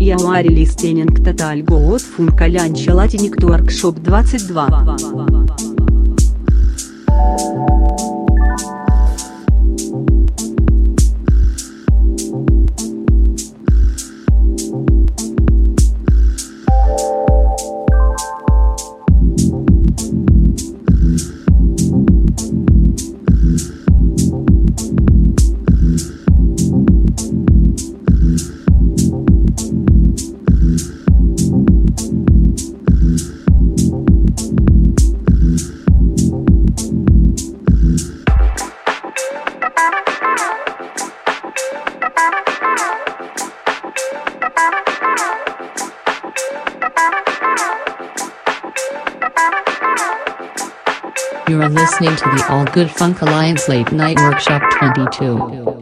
January listening total goat funkalancha latinik workshop 22 Good Funk Alliance Late Night Workshop 22.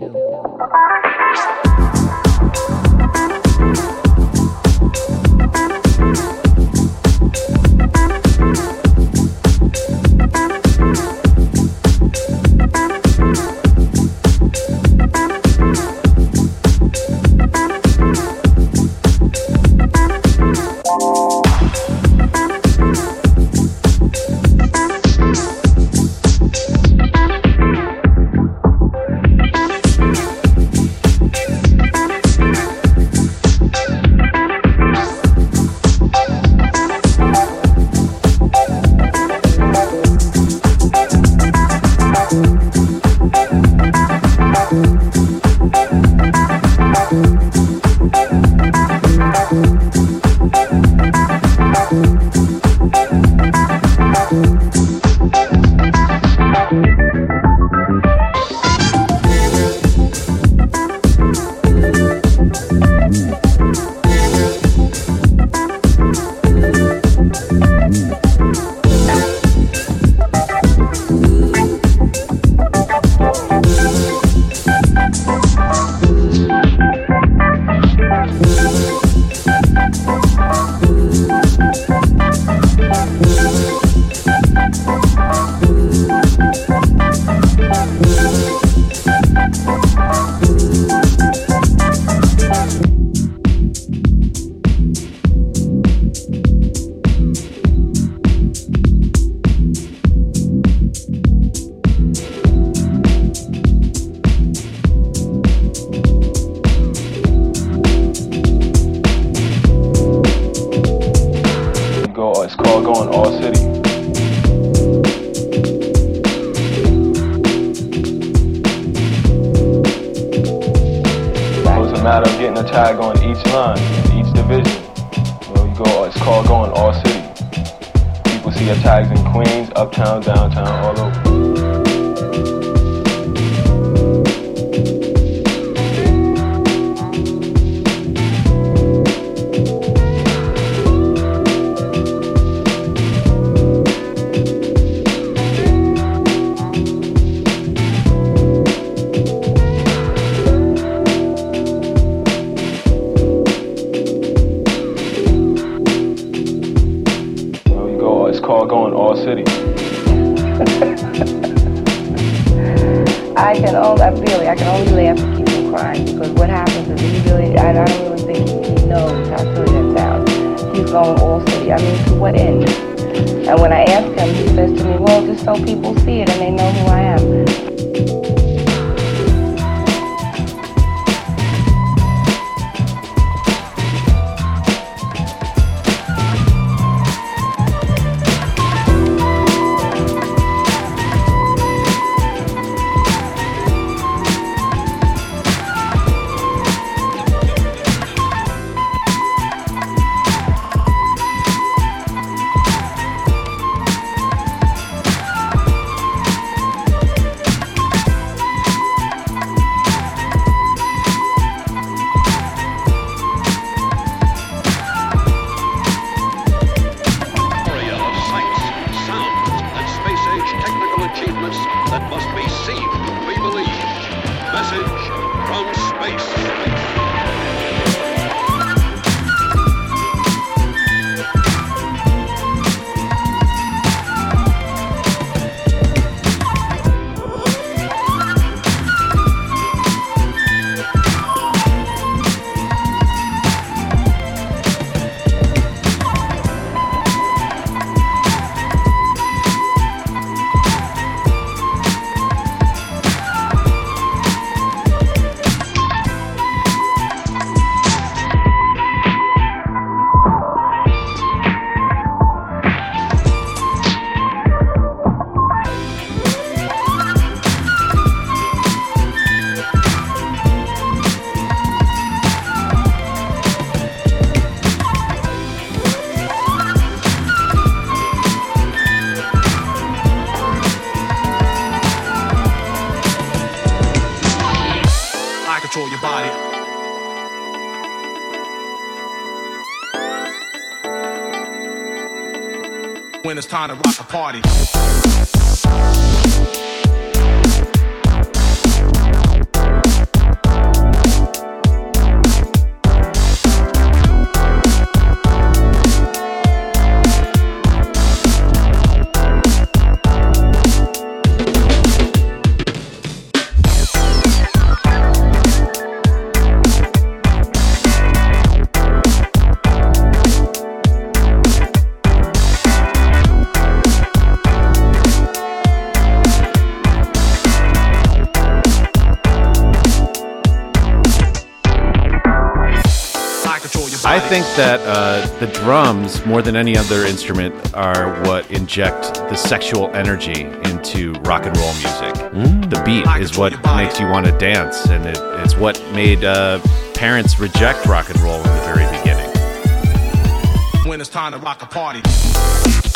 When it's time to rock a party. Think that uh, the drums, more than any other instrument, are what inject the sexual energy into rock and roll music. The beat is what makes you want to dance, and it, it's what made uh, parents reject rock and roll in the very beginning. when it's time to rock a party.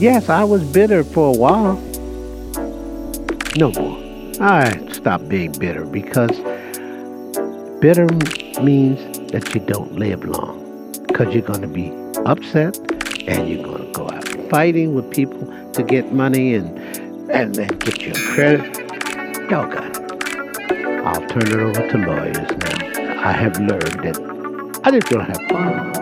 Yes, I was bitter for a while. No more. I stopped being bitter because bitter means that you don't live long because you're going to be upset and you're going to go out fighting with people to get money and and then get your credit. Y'all got it. I'll turn it over to lawyers now. I have learned that I just want to have fun.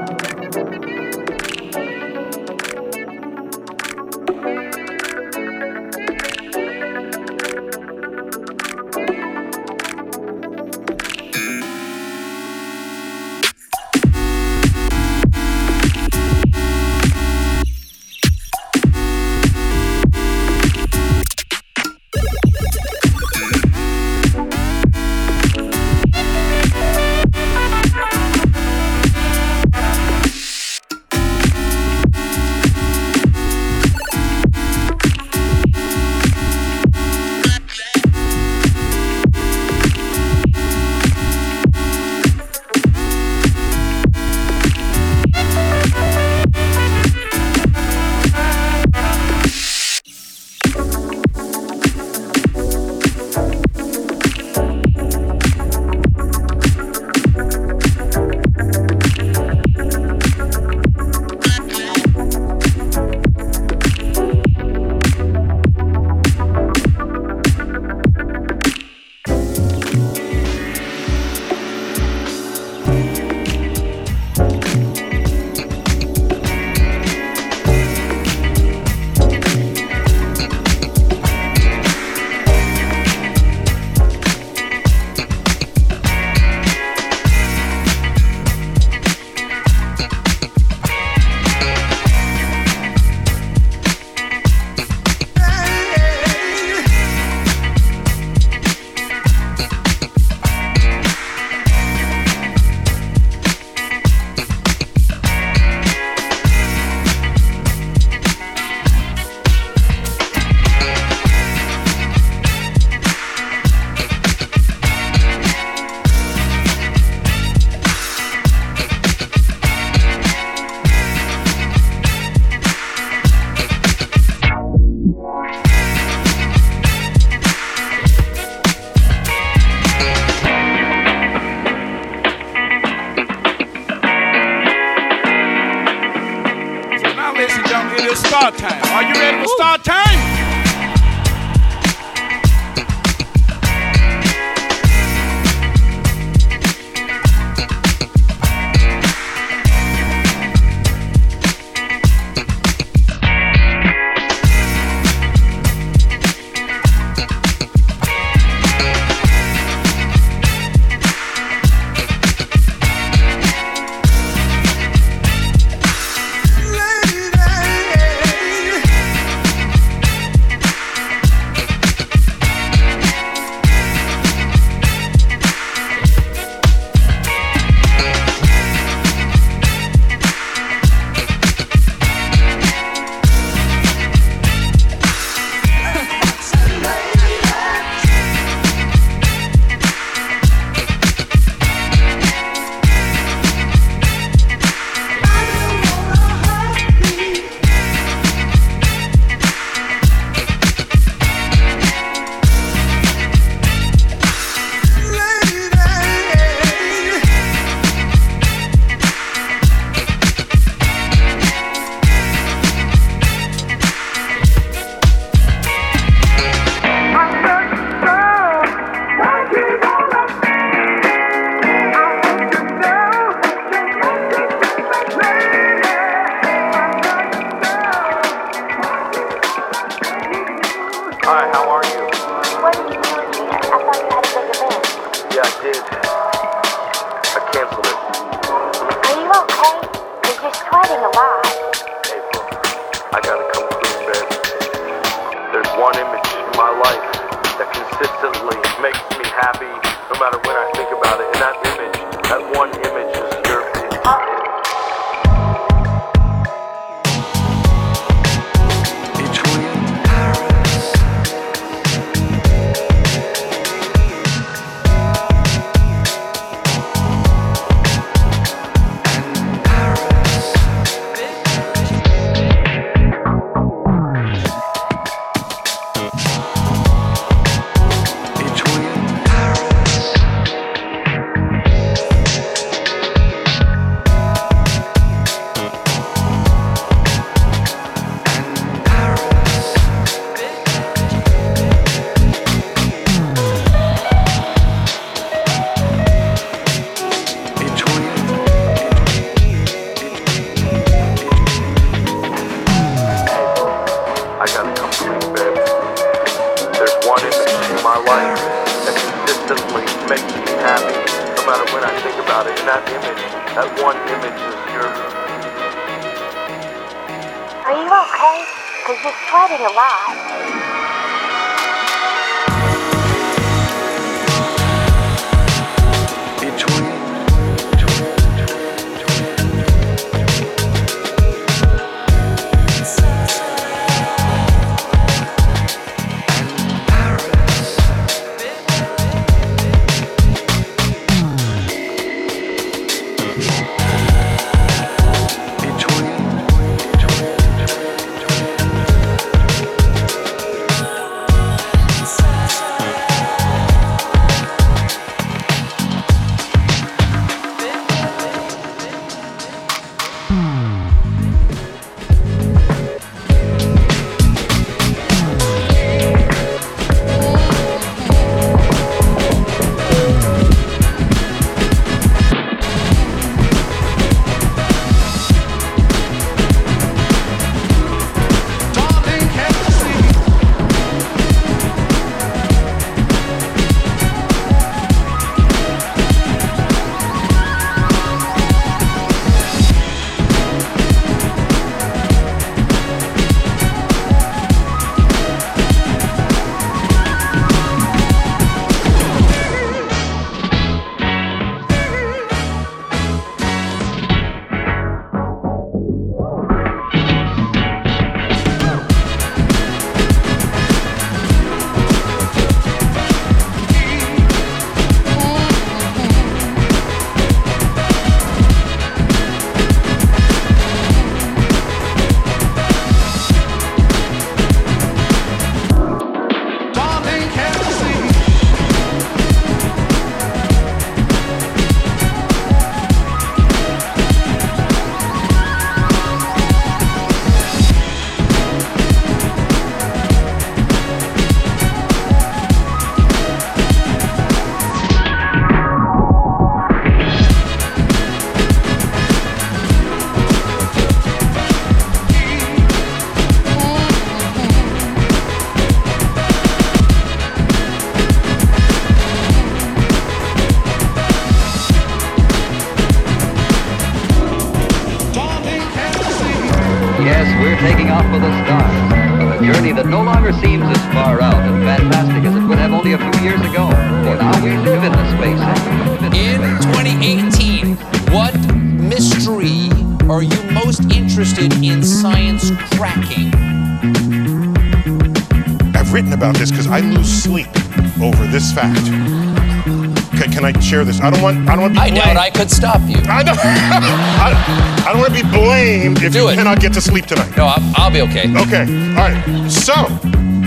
Share this? I don't want. I don't want to be. I doubt. I could stop you. I don't. I, I don't want to be blamed if you cannot get to sleep tonight. No, I'll, I'll be okay. Okay. All right. So,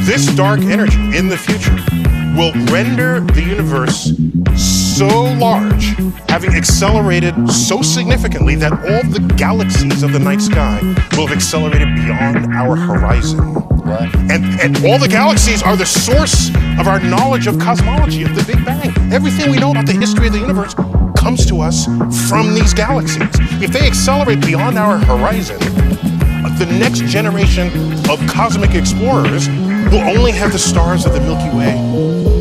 this dark energy in the future will render the universe so large, having accelerated so significantly that all the galaxies of the night sky will have accelerated beyond our horizon. What? And, and all the galaxies are the source of our knowledge of cosmology, of the Big Bang. Everything we know about the history of the universe comes to us from these galaxies. If they accelerate beyond our horizon, the next generation of cosmic explorers will only have the stars of the Milky Way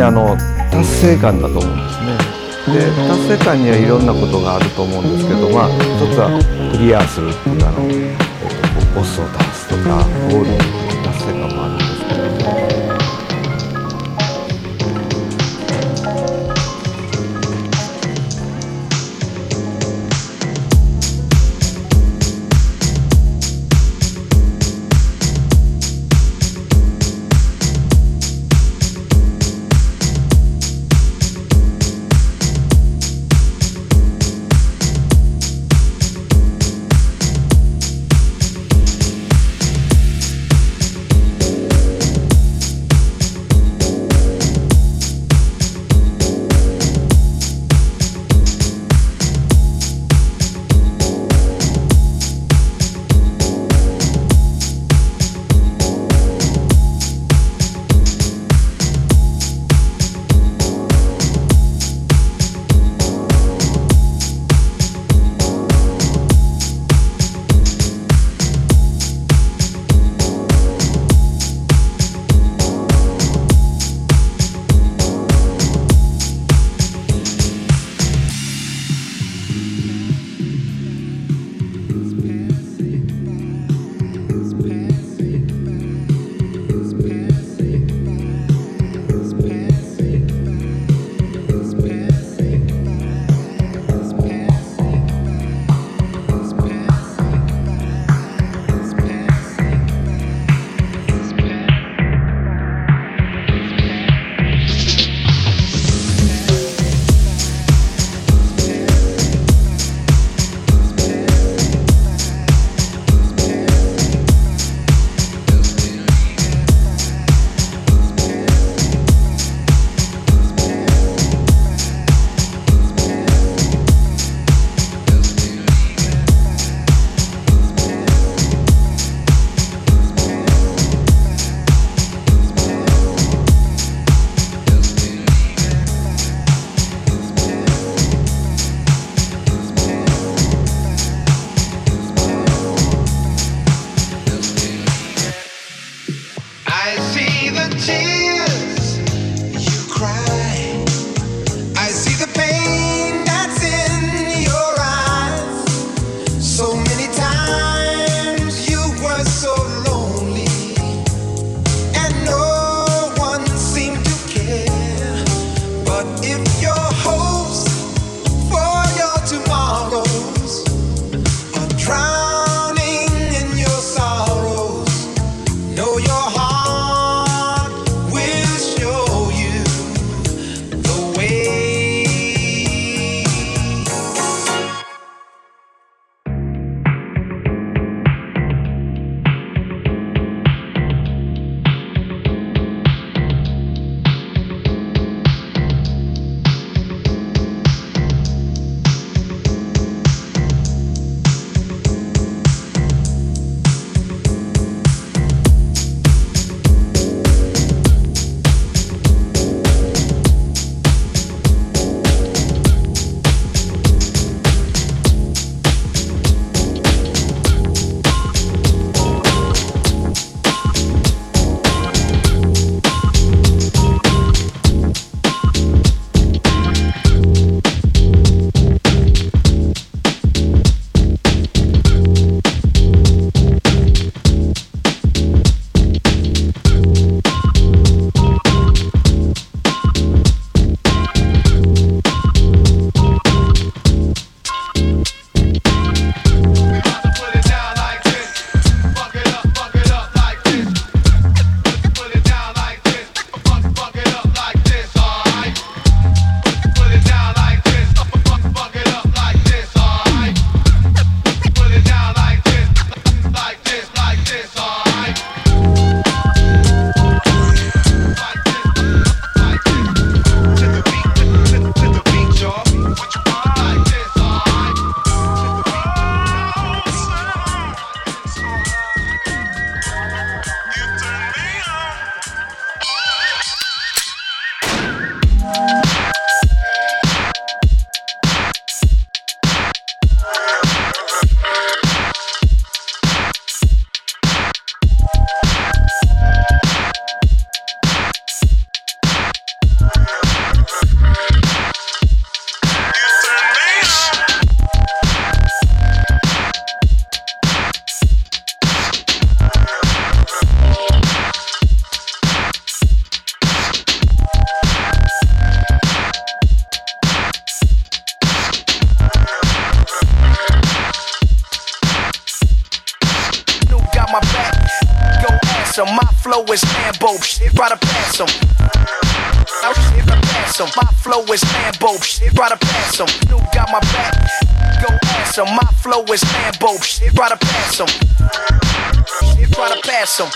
りねあの達成感だと思うんですね。で達成感にはいろんなことがあると思うんですけどまあ一つはクリアするっていうあの、ボスを倒すとかゴール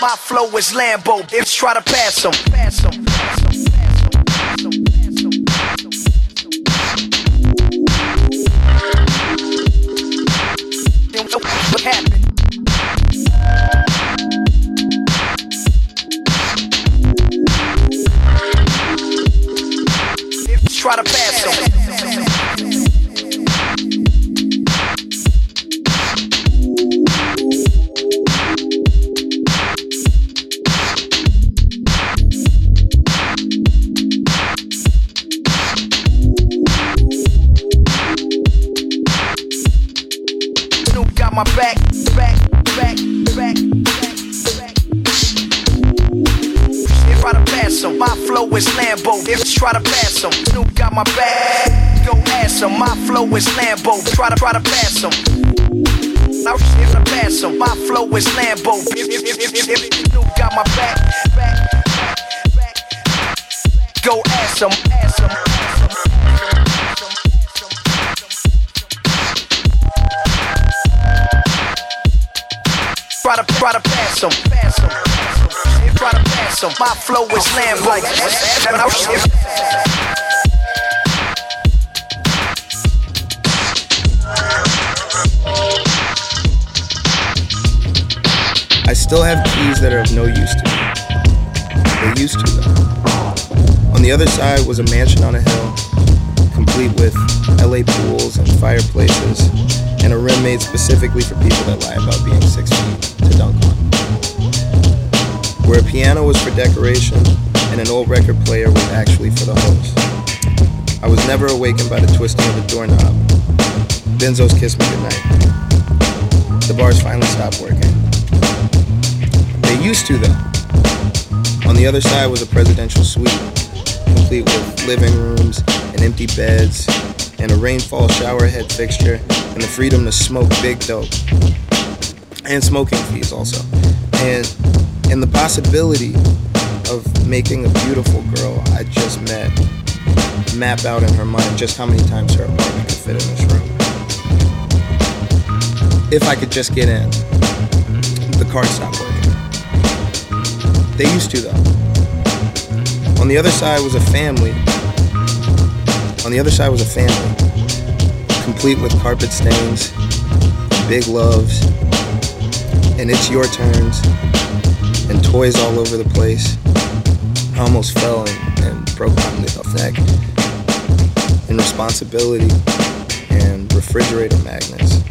My flow is Lambo, bitch, try to pass 'em. Pass 'em. Kissed me goodnight. The bars finally stopped working. They used to, though. On the other side was a presidential suite, complete with living rooms and empty beds, and a rainfall shower head fixture, and the freedom to smoke big dope. And smoking fees also. And and the possibility of making a beautiful girl I just met map out in her mind just how many times her apartment could fit in this room. If I could just get in, the card stopped working. They used to though. On the other side was a family. On the other side was a family, complete with carpet stains, big loves, and it's your turns, and toys all over the place. I almost fell and, and broke my uh, neck. And responsibility, and refrigerator magnets,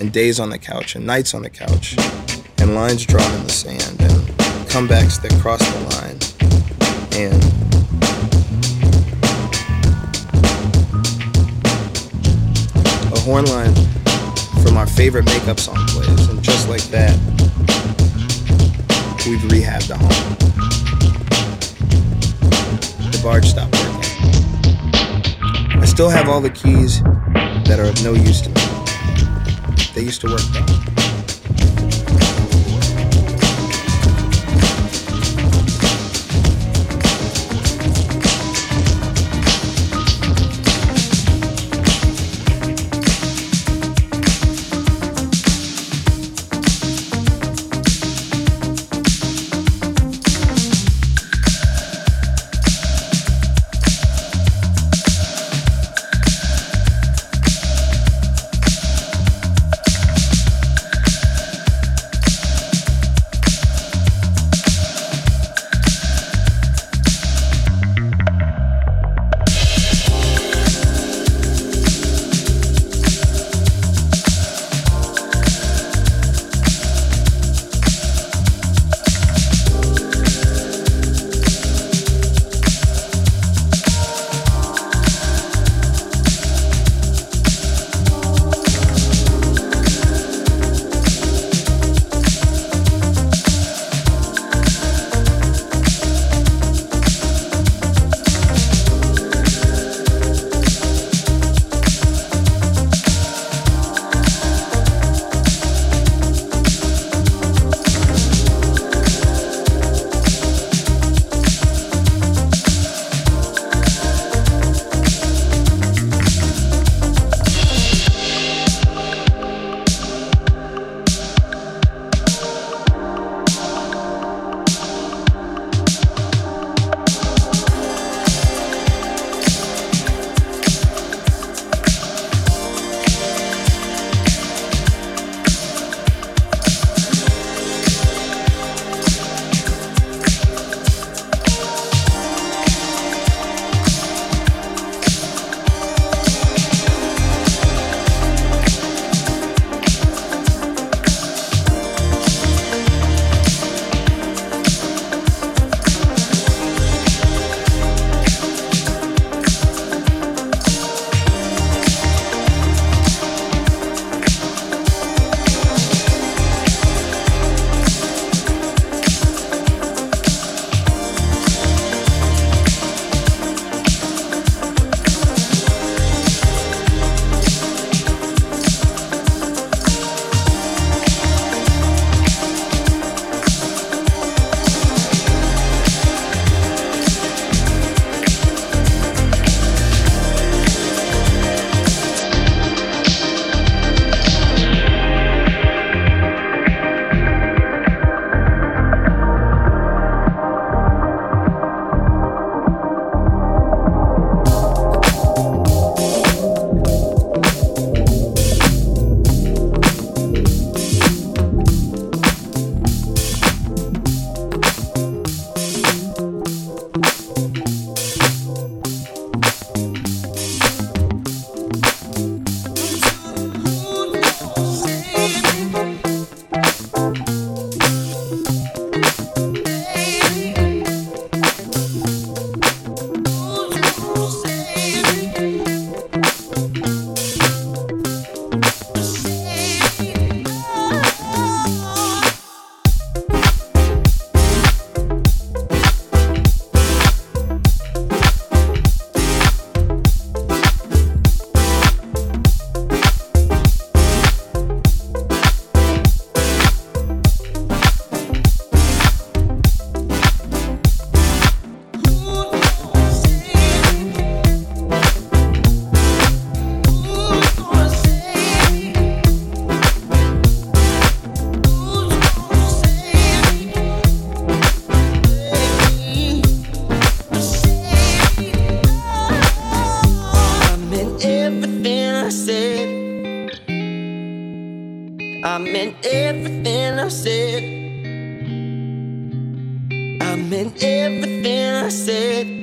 and days on the couch, and nights on the couch, and lines drawn in the sand, and comebacks that cross the line, and a horn line from our favorite makeup song plays, and just like that, we've rehabbed the home. The barge stopped working. I still have all the keys that are of no use to me. They used to work.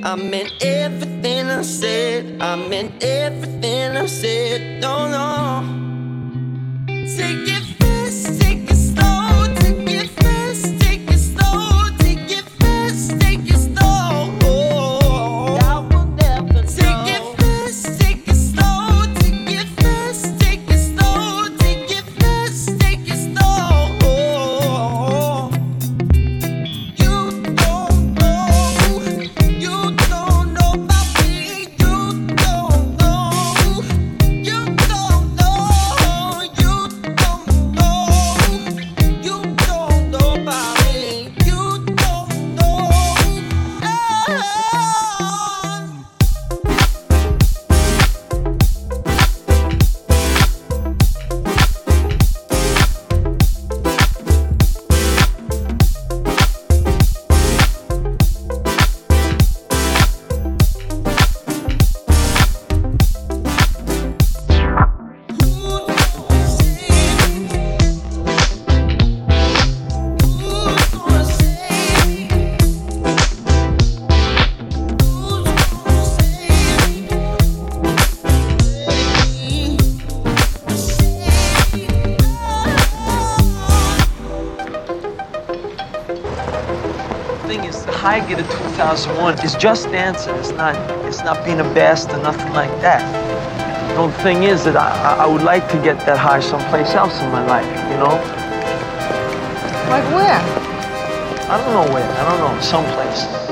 I meant everything I said. I meant everything I said. No, no. Just dancing. It's not, it's not being a best or nothing like that. The only thing is that I, I- I would like to get that high someplace else in my life, you know? Like where? I don't know where. I don't know. Someplace.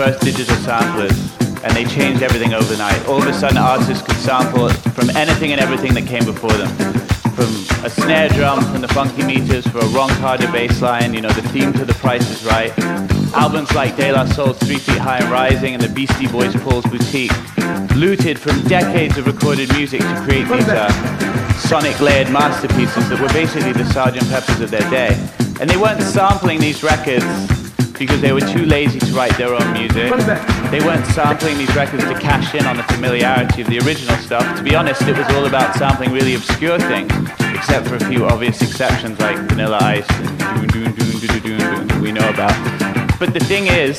First digital samplers, and they changed everything overnight. All of a sudden, artists could sample from anything and everything that came before them. From a snare drum, from the funky meters, for a Ron Carter bass line, you know, the theme to The Price is Right. Albums like De La Soul's Three Feet High and Rising and the Beastie Boys' Paul's Boutique, looted from decades of recorded music to create these uh, sonic layered masterpieces that were basically the Sgt. Peppers of their day. And they weren't sampling these records because they were too lazy to write their own music. They weren't sampling these records to cash in on the familiarity of the original stuff. To be honest, it was all about sampling really obscure things, except for a few obvious exceptions like Vanilla Ice and Doon Doon Doon Doon Doon Doon that we know about. But the thing is,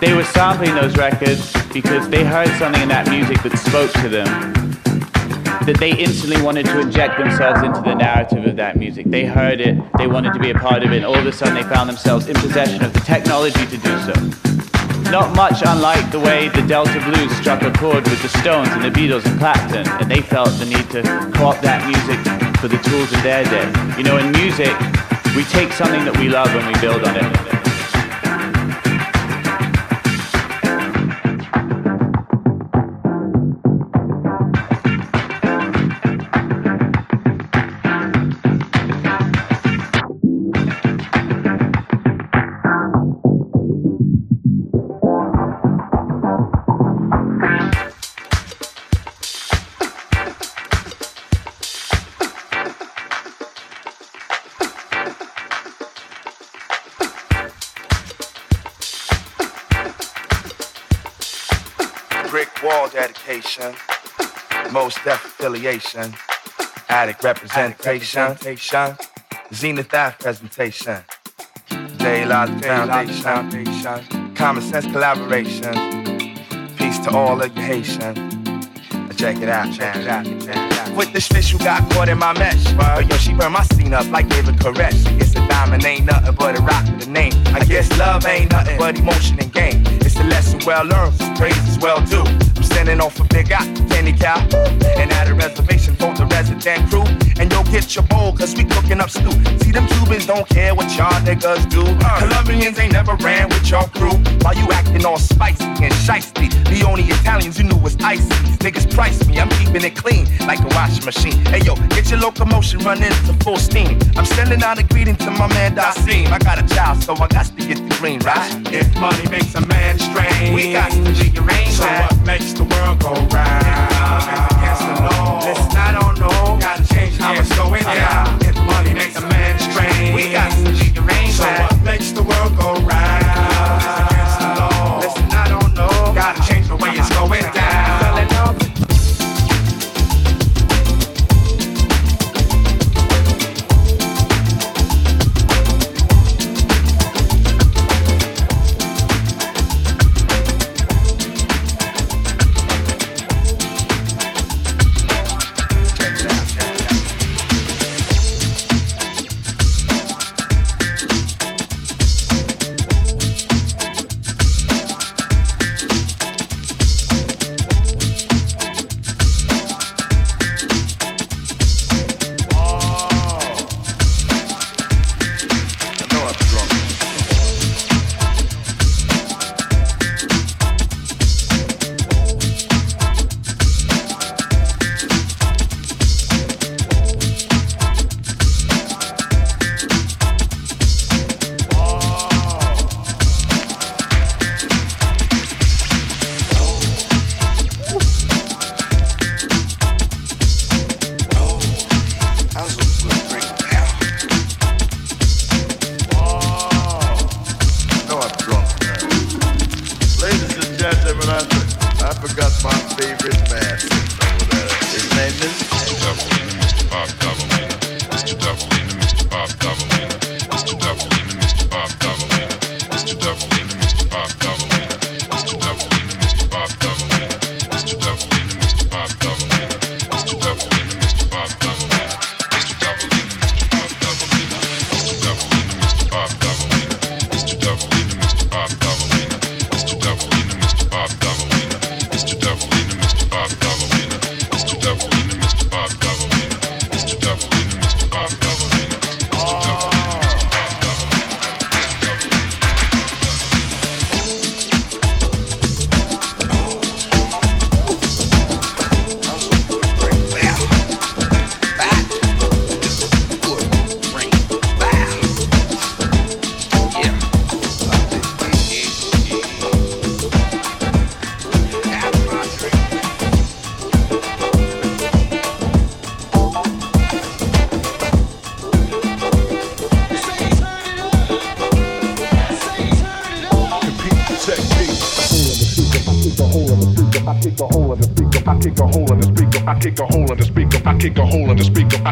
they were sampling those records because they heard something in that music that spoke to them that they instantly wanted to inject themselves into the narrative of that music. They heard it, they wanted to be a part of it, and all of a sudden they found themselves in possession of the technology to do so. Not much unlike the way the Delta Blues struck a chord with the Stones and the Beatles and Clapton, and they felt the need to co-opt that music for the tools of their day. You know, in music, we take something that we love and we build on it. Affiliation, addict representation, zenith that presentation, daylight foundation, common sense collaboration, peace to all of your Haitian. Check it out, check it out, check it out. With this fish you got caught in my mesh. Oh, yo, she burned my scene up like David Koresh. It's a diamond, ain't nothing but a rock with a name. I guess love ain't nothing but emotion and game. It's a lesson well learned, praise is well due. I'm sending off a eye, candy cow. And at a reservation for the resident crew. And yo, get your bowl, cause we cooking up stew. See, them Cubans don't care what y'all niggas do. Uh. Colombians ain't never ran with your crew. While you acting all spicy and shiesty. The only Italians you knew was icy. Niggas price me, I'm keeping it clean like a washing machine. Hey yo, get your locomotion running to full steam. I'm sending out a greeting to my man Dasim. I got a child, so I got to get the green, right? If money makes a man strange, we got to rearrange So what makes the world go round? Let's. Gotta going down. A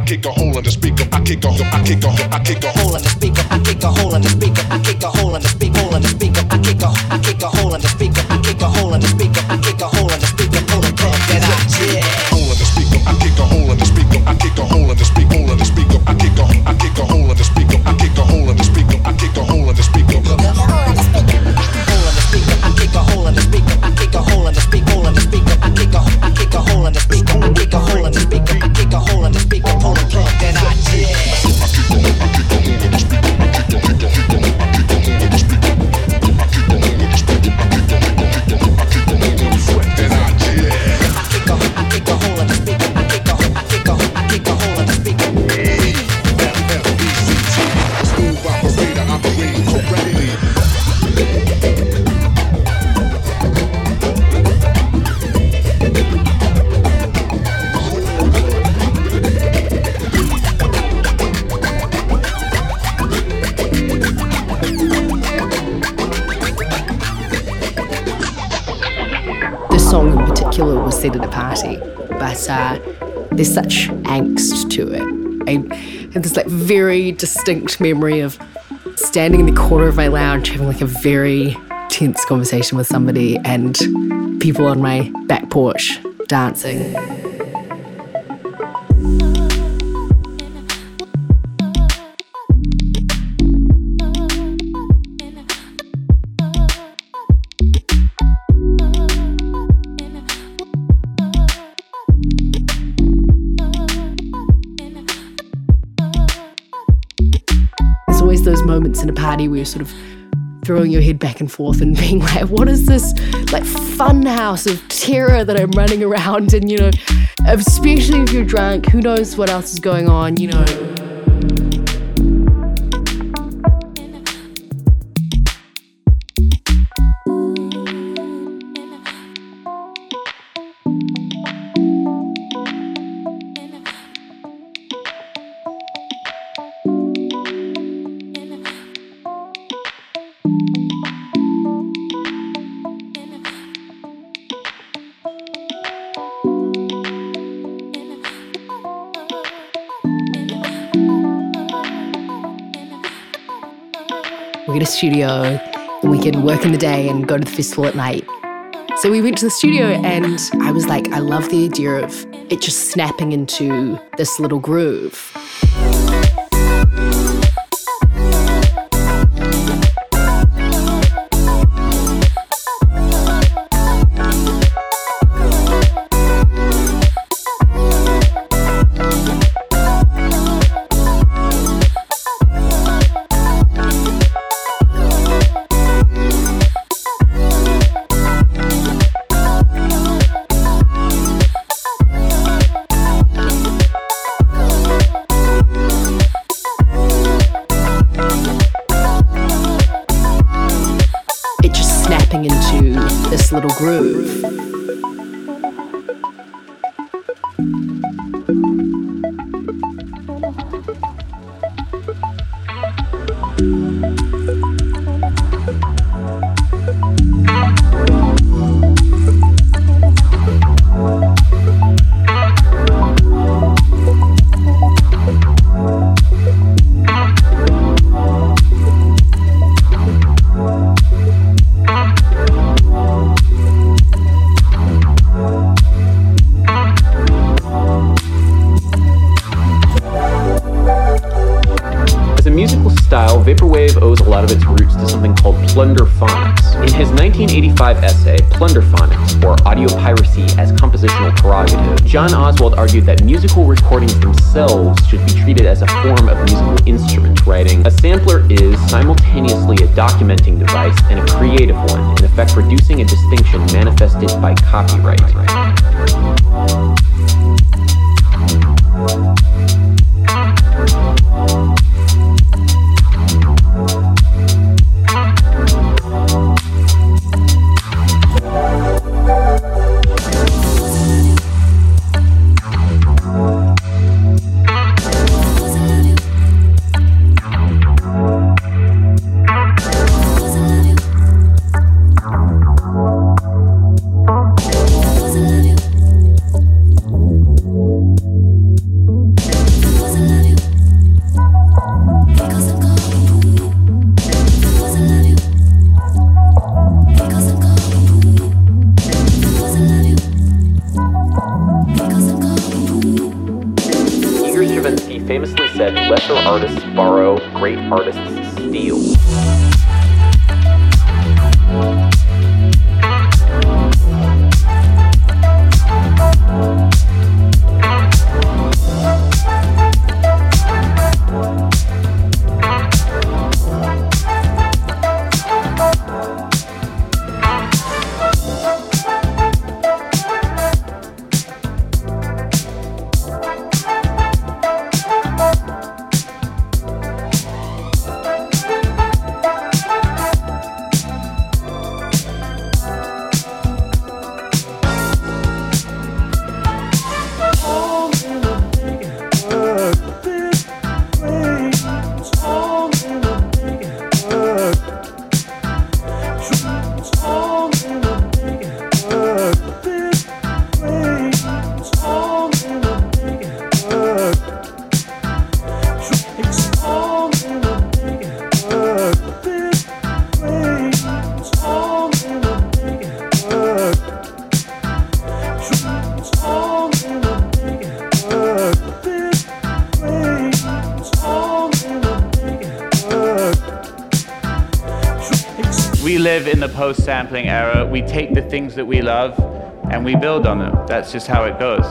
kick a hole in the speaker. I kick a I kick a hole. I kick a hole in was set at a party, but uh, there's such angst to it. I have this like very distinct memory of standing in the corner of my lounge having like a very tense conversation with somebody and people on my back porch dancing. You're sort of throwing your head back and forth and being like, what is this like fun house of terror that I'm running around? And, you know, especially if you're drunk, who knows what else is going on, you know. A studio we can work in the day and go to the festival at night. So we went to the studio and I was like, I love the idea of it just snapping into this little groove. Simultaneously a documenting device and a creative one, in effect producing a distinction manifested by copyright. Post sampling era. We take the things that we love and we build on them. That's just how it goes.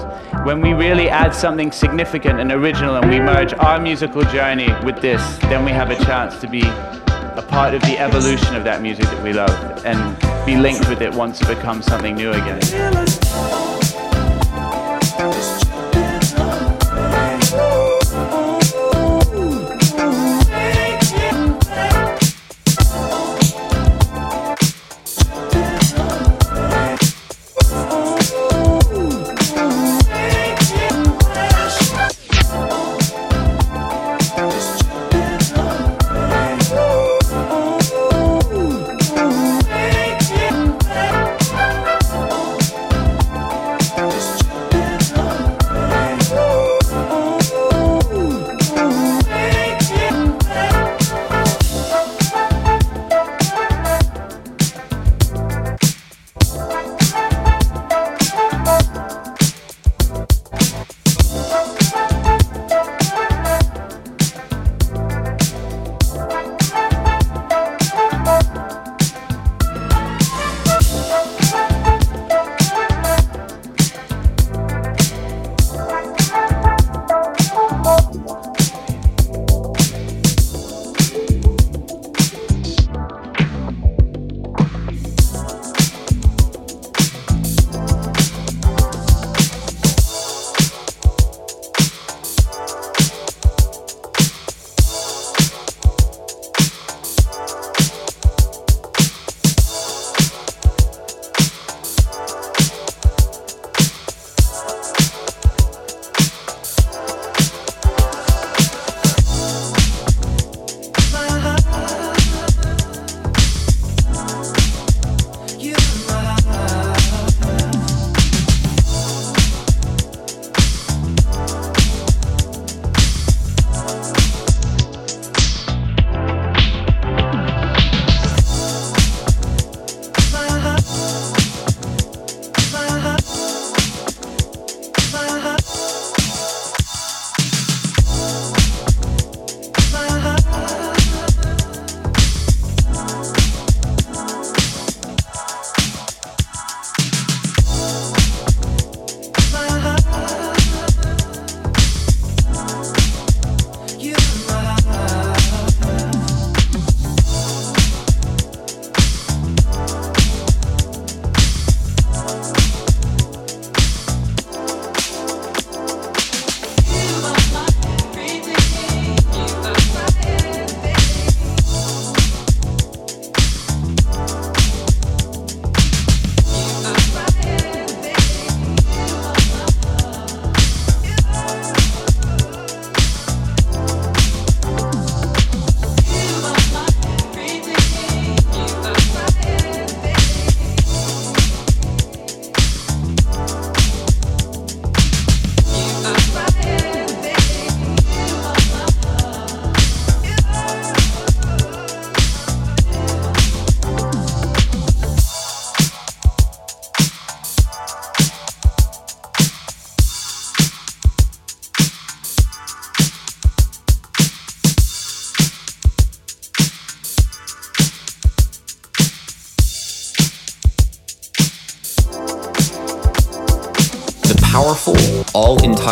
When we really add something significant and original and we merge our musical journey with this, then we have a chance to be a part of the evolution of that music that we love and be linked with it once it becomes something new again.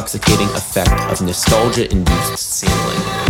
Intoxicating effect of nostalgia induced sampling.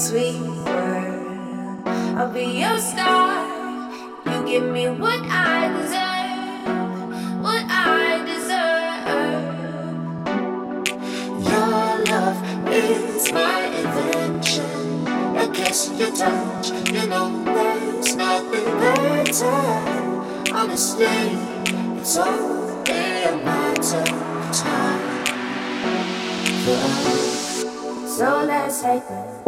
sweet word. I'll be your star. You give me what I deserve. What I deserve. Your love is my invention. I guess your touch, you know there's nothing better. Honestly, it's only a matter of time. So let's take this.